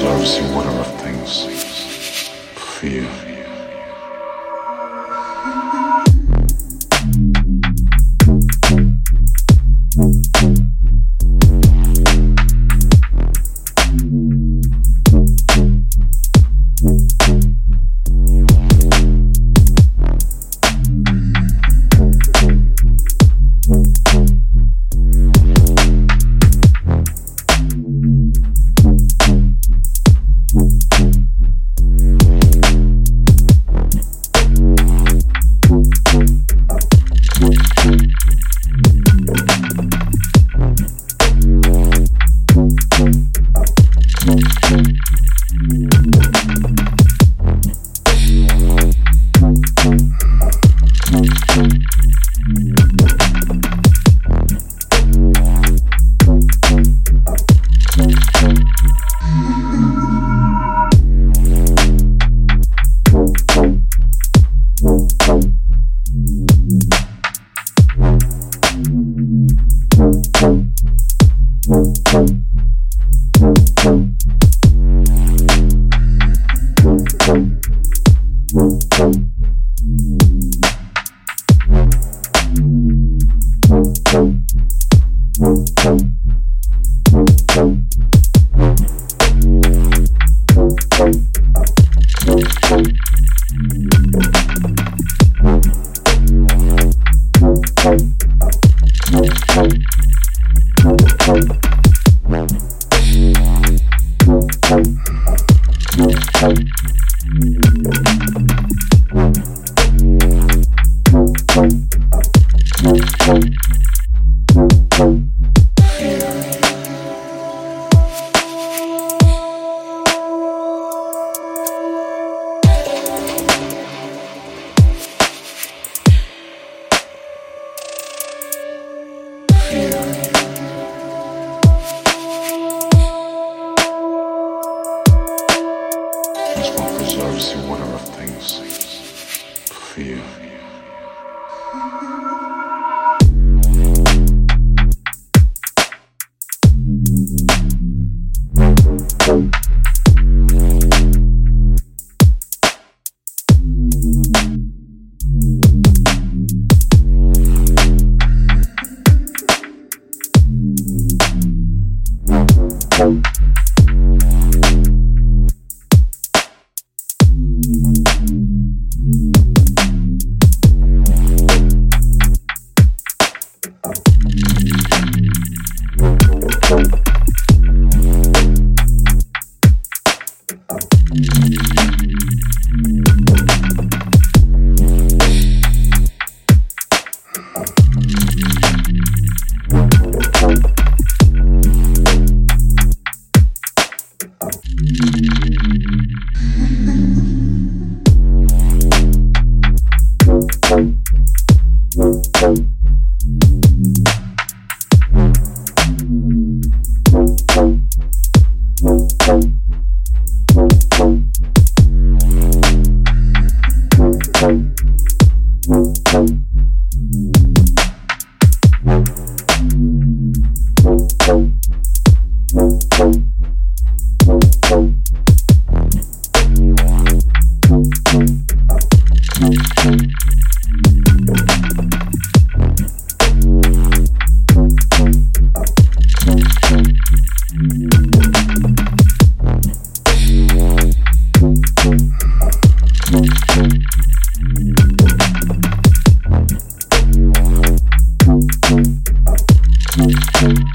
gives you whatever things fear. Each one preserves you whatever things. Fear. Thank Musik